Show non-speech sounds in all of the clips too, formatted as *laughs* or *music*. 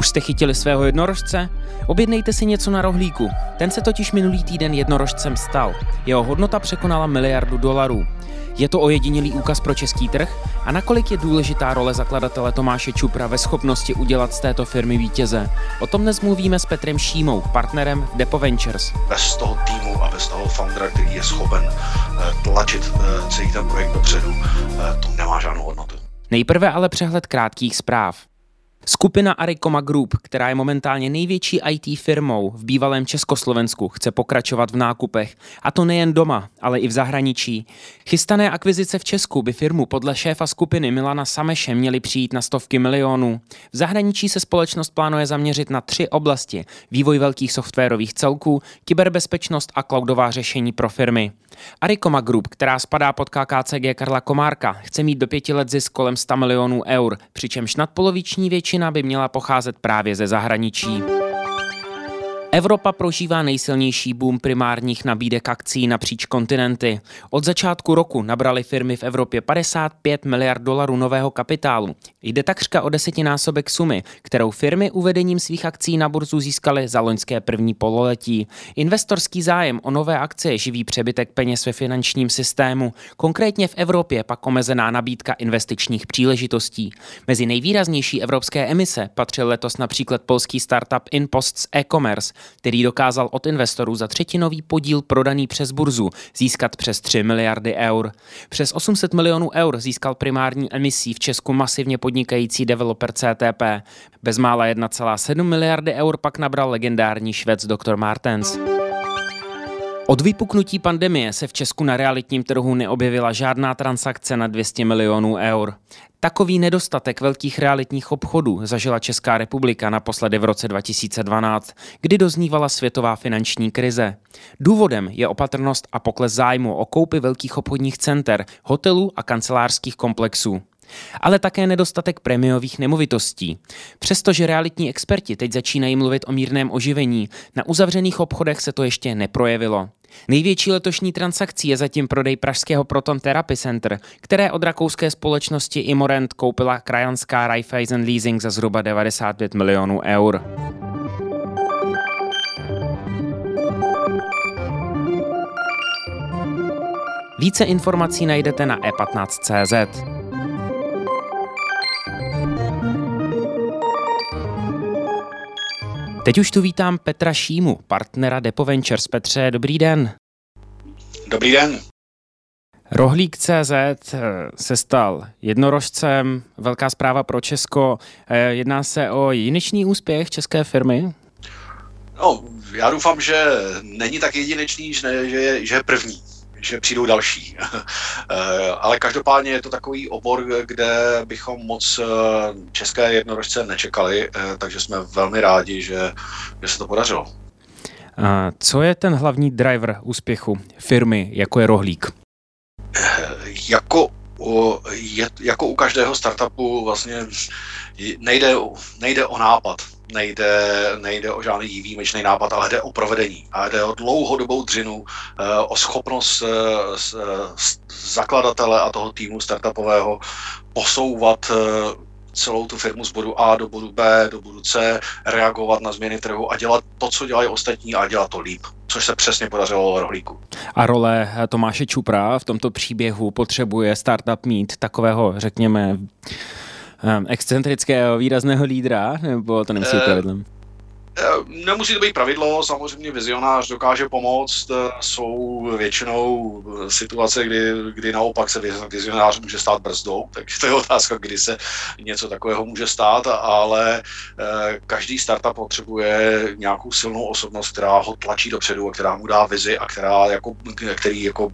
Už jste chytili svého jednorožce? Objednejte si něco na rohlíku. Ten se totiž minulý týden jednorožcem stal. Jeho hodnota překonala miliardu dolarů. Je to ojedinělý úkaz pro český trh? A nakolik je důležitá role zakladatele Tomáše Čupra ve schopnosti udělat z této firmy vítěze? O tom dnes mluvíme s Petrem Šímou, partnerem v Depo Ventures. Bez toho týmu a bez toho foundera, který je schopen eh, tlačit eh, celý ten projekt dopředu, eh, to nemá žádnou hodnotu. Nejprve ale přehled krátkých zpráv. Skupina Arikoma Group, která je momentálně největší IT firmou v bývalém Československu, chce pokračovat v nákupech. A to nejen doma, ale i v zahraničí. Chystané akvizice v Česku by firmu podle šéfa skupiny Milana Sameše měly přijít na stovky milionů. V zahraničí se společnost plánuje zaměřit na tři oblasti. Vývoj velkých softwarových celků, kyberbezpečnost a cloudová řešení pro firmy. Arikoma Group, která spadá pod KKCG Karla Komárka, chce mít do pěti let zisk kolem 100 milionů eur, přičemž nadpoloviční většina by měla pocházet právě ze zahraničí. Evropa prožívá nejsilnější boom primárních nabídek akcí napříč kontinenty. Od začátku roku nabrali firmy v Evropě 55 miliard dolarů nového kapitálu. Jde takřka o desetinásobek sumy, kterou firmy uvedením svých akcí na burzu získaly za loňské první pololetí. Investorský zájem o nové akcie živí přebytek peněz ve finančním systému, konkrétně v Evropě pak omezená nabídka investičních příležitostí. Mezi nejvýraznější evropské emise patřil letos například polský startup InPosts e-commerce, který dokázal od investorů za třetinový podíl prodaný přes burzu získat přes 3 miliardy eur. Přes 800 milionů eur získal primární emisí v Česku masivně podnikající developer CTP. Bezmála 1,7 miliardy eur pak nabral legendární švec Dr. Martens. Od vypuknutí pandemie se v Česku na realitním trhu neobjevila žádná transakce na 200 milionů eur. Takový nedostatek velkých realitních obchodů zažila Česká republika naposledy v roce 2012, kdy doznívala světová finanční krize. Důvodem je opatrnost a pokles zájmu o koupy velkých obchodních center, hotelů a kancelářských komplexů ale také nedostatek prémiových nemovitostí. Přestože realitní experti teď začínají mluvit o mírném oživení, na uzavřených obchodech se to ještě neprojevilo. Největší letošní transakcí je zatím prodej pražského Proton Therapy Center, které od rakouské společnosti Imorent koupila krajanská Raiffeisen Leasing za zhruba 95 milionů eur. Více informací najdete na e15.cz. Teď už tu vítám Petra Šímu, partnera Depo Ventures. Petře, dobrý den. Dobrý den. Rohlík CZ eh, se stal jednorožcem, velká zpráva pro Česko. Eh, jedná se o jedinečný úspěch české firmy? No, já doufám, že není tak jedinečný, že, že, že je první že přijdou další. *laughs* Eh, ale každopádně je to takový obor, kde bychom moc eh, české jednorožce nečekali, eh, takže jsme velmi rádi, že, že se to podařilo. A co je ten hlavní driver úspěchu firmy, jako je Rohlík? Jako je, jako u každého startupu vlastně nejde, nejde o nápad nejde, nejde o žádný výjimečný nápad, ale jde o provedení. A jde o dlouhodobou dřinu, eh, o schopnost eh, zakladatele a toho týmu startupového posouvat eh, celou tu firmu z bodu A do bodu B, do bodu C, reagovat na změny trhu a dělat to, co dělají ostatní a dělat to líp, což se přesně podařilo Rohlíku. A role Tomáše Čupra v tomto příběhu potřebuje startup mít takového, řekněme, um, excentrického, výrazného lídra, nebo to nemusí být pravidlem? Eh, nemusí to být pravidlo, samozřejmě vizionář dokáže pomoct, eh, jsou většinou situace, kdy, kdy naopak se vizionář může stát brzdou, *laughs* takže to je otázka, kdy se něco takového může stát, ale eh, každý startup potřebuje nějakou silnou osobnost, která ho tlačí dopředu a která mu dá vizi a která jako, který jako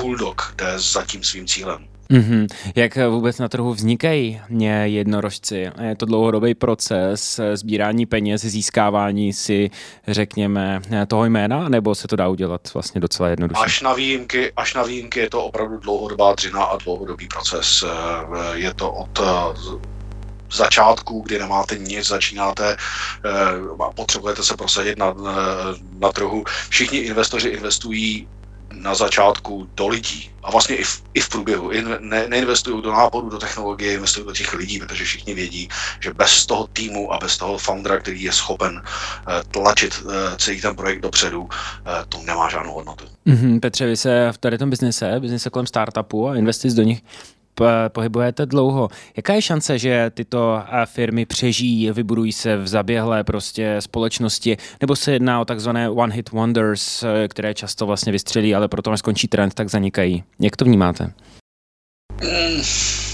bulldog jde za tím svým cílem. Mm-hmm. Jak vůbec na trhu vznikají jednorožci? Je to dlouhodobý proces sbírání peněz, získávání si, řekněme, toho jména, nebo se to dá udělat vlastně docela jednoduše? Až na výjimky, až na výjimky je to opravdu dlouhodobá dřina a dlouhodobý proces. Je to od začátku, kdy nemáte nic, začínáte, potřebujete se prosadit na, na trhu. Všichni investoři investují na začátku do lidí a vlastně i v, i v průběhu. In, ne, neinvestují do náporu, do technologie, investují do těch lidí, protože všichni vědí, že bez toho týmu a bez toho foundera, který je schopen uh, tlačit uh, celý ten projekt dopředu, uh, to nemá žádnou hodnotu. Mm-hmm, Petře, vy se v tady tom biznise, biznise kolem startupu a investic do nich pohybujete dlouho. Jaká je šance, že tyto firmy přežijí, vybudují se v zaběhlé prostě společnosti, nebo se jedná o takzvané one-hit wonders, které často vlastně vystřelí, ale potom, až skončí trend, tak zanikají. Jak to vnímáte? Mm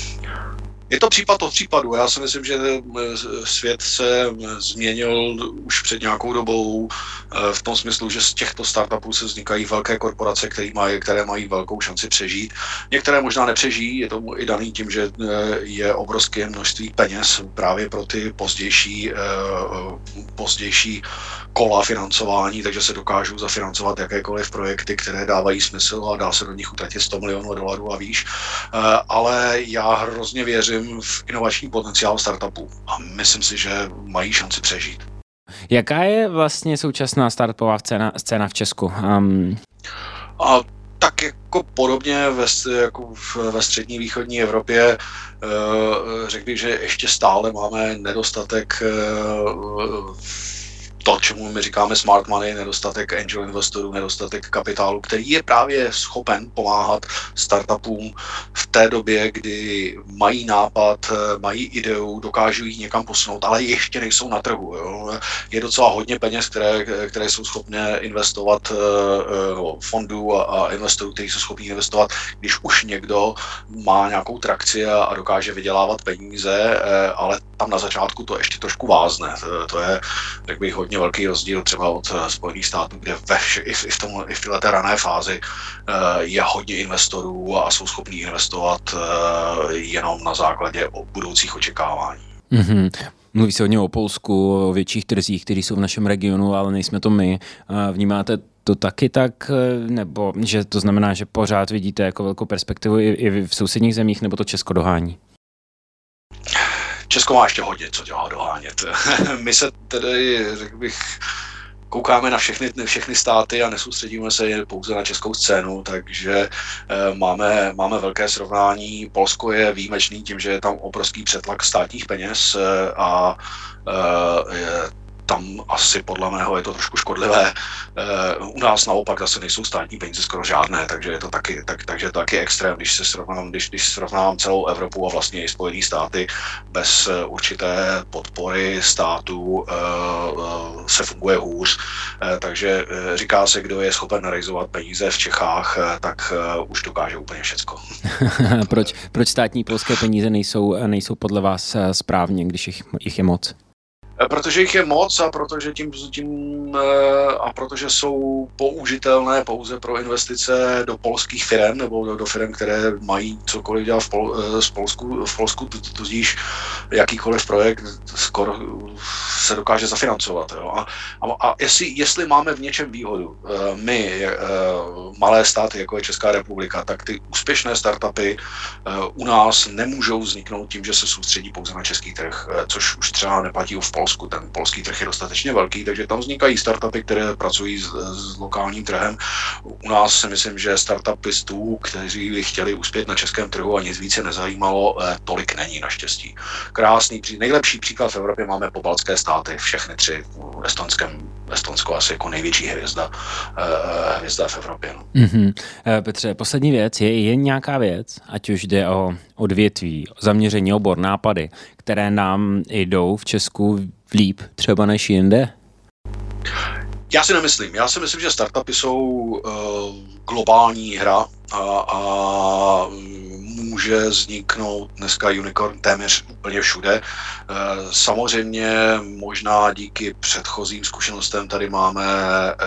je to případ od případu. Já si myslím, že eh, svět se eh, změnil už před nějakou dobou eh, v tom smyslu, že z těchto startupů se vznikají velké korporace, které mají, které mají velkou šanci přežít. Některé možná nepřežijí, je tomu i daný tím, že je obrovské množství peněz právě pro ty pozdější, pozdější kola financování, takže se dokážou zafinancovat jakékoliv projekty, které dávají smysl a dá se do nich utratit 100 milionů dolarů a výš. Ale já hrozně věřím, věřím v inovační potenciál startupů a myslím si, že mají šanci přežít. Jaká je vlastně současná startupová scéna, scéna v Česku? Um... A tak jako podobně ve, jako ve střední východní Evropě uh, řekl bych, že ještě stále máme nedostatek uh, to, čemu my říkáme smart money, nedostatek angel investorů, nedostatek kapitálu, který je právě schopen pomáhat startupům v té době, kdy mají nápad, mají ideu, dokážou ji někam posunout, ale ještě nejsou na trhu. Jo. Je docela hodně peněz, které, které jsou schopné investovat no, fondů a, investorů, kteří jsou schopni investovat, když už někdo má nějakou trakci a, a dokáže vydělávat peníze, eh, ale tam na začátku to ještě trošku vázne. To je, řekl bych, hodně velký rozdíl třeba od eh, Spojených států, kde ve i, v, i, v tom, i v této rané fázi eh, je hodně investorů a jsou schopní investovat eh, jenom na základě budoucích očekávání. Mm-hmm. Mluví se hodně o Polsku, o větších trzích, které jsou v našem regionu, ale nejsme to my. Vnímáte to taky tak, nebo že to znamená, že pořád vidíte jako velkou perspektivu i, i v sousedních zemích, nebo to Česko dohání? Česko má ještě hodně co dělá dohánět. *laughs* My se tedy, řekl bych, koukáme na všechny, všechny státy a nesoustředíme se pouze na českou scénu, takže e, máme, máme velké srovnání. Polsko je výjimečný tím, že je tam obrovský přetlak státních peněz e, a e, tam asi podle mého je to trošku škodlivé. Eh, u nás naopak zase nejsou státní peníze skoro žádné, takže je to taky, tak, takže to taky extrém, když se srovnám, když, když srovnám celou Evropu a vlastně i Spojené státy bez eh, určité podpory státu eh, se funguje hůř. Takže říká se, kdo je schopen realizovat peníze v Čechách, tak už dokáže úplně všecko. *laughs* proč, proč státní polské peníze nejsou, nejsou podle vás správně, když jich, jich je moc? Eh, protože jich je moc a protože, tím, tím, eh, a protože jsou použitelné pouze pro investice do polských firm nebo do, do firm, které mají cokoliv dělat v, Pol, eh, z Polsku, v Polsku, tudíž jakýkoliv projekt skoro se dokáže zafinancovat. Jo. A, a, a jestli, jestli máme v něčem výhodu, my, malé státy, jako je Česká republika, tak ty úspěšné startupy u nás nemůžou vzniknout tím, že se soustředí pouze na český trh, což už třeba neplatí v Polsku Polsku. Ten polský trh je dostatečně velký, takže tam vznikají startupy, které pracují s, s lokálním trhem. U nás si myslím, že startupistů, kteří by chtěli uspět na českém trhu a nic více nezajímalo, eh, tolik není naštěstí. Krásný, nejlepší příklad v Evropě máme pobaltské státy, všechny tři. V Estonskem, Estonsko asi jako největší hvězda, eh, hvězda v Evropě. No. Mm-hmm. Petře, poslední věc, je, je nějaká věc, ať už jde o odvětví, zaměření, obor, nápady, které nám jdou v Česku líp třeba než jinde? Já si nemyslím. Já si myslím, že startupy jsou uh, globální hra a, a může vzniknout dneska unicorn téměř úplně všude. Eh, samozřejmě možná díky předchozím zkušenostem tady máme eh,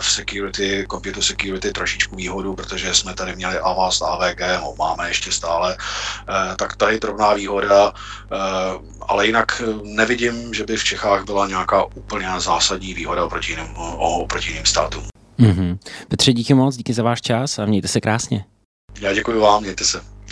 v security, computer security trošičku výhodu, protože jsme tady měli Avast, AVG, no, máme ještě stále, eh, tak tady drobná výhoda, ale jinak nevidím, že by v Čechách byla nějaká úplně zásadní výhoda oproti jiným, oproti jiným státům. Mm-hmm. Petře, díky moc, díky za váš čas a mějte se krásně. Já děkuji vám, mějte se.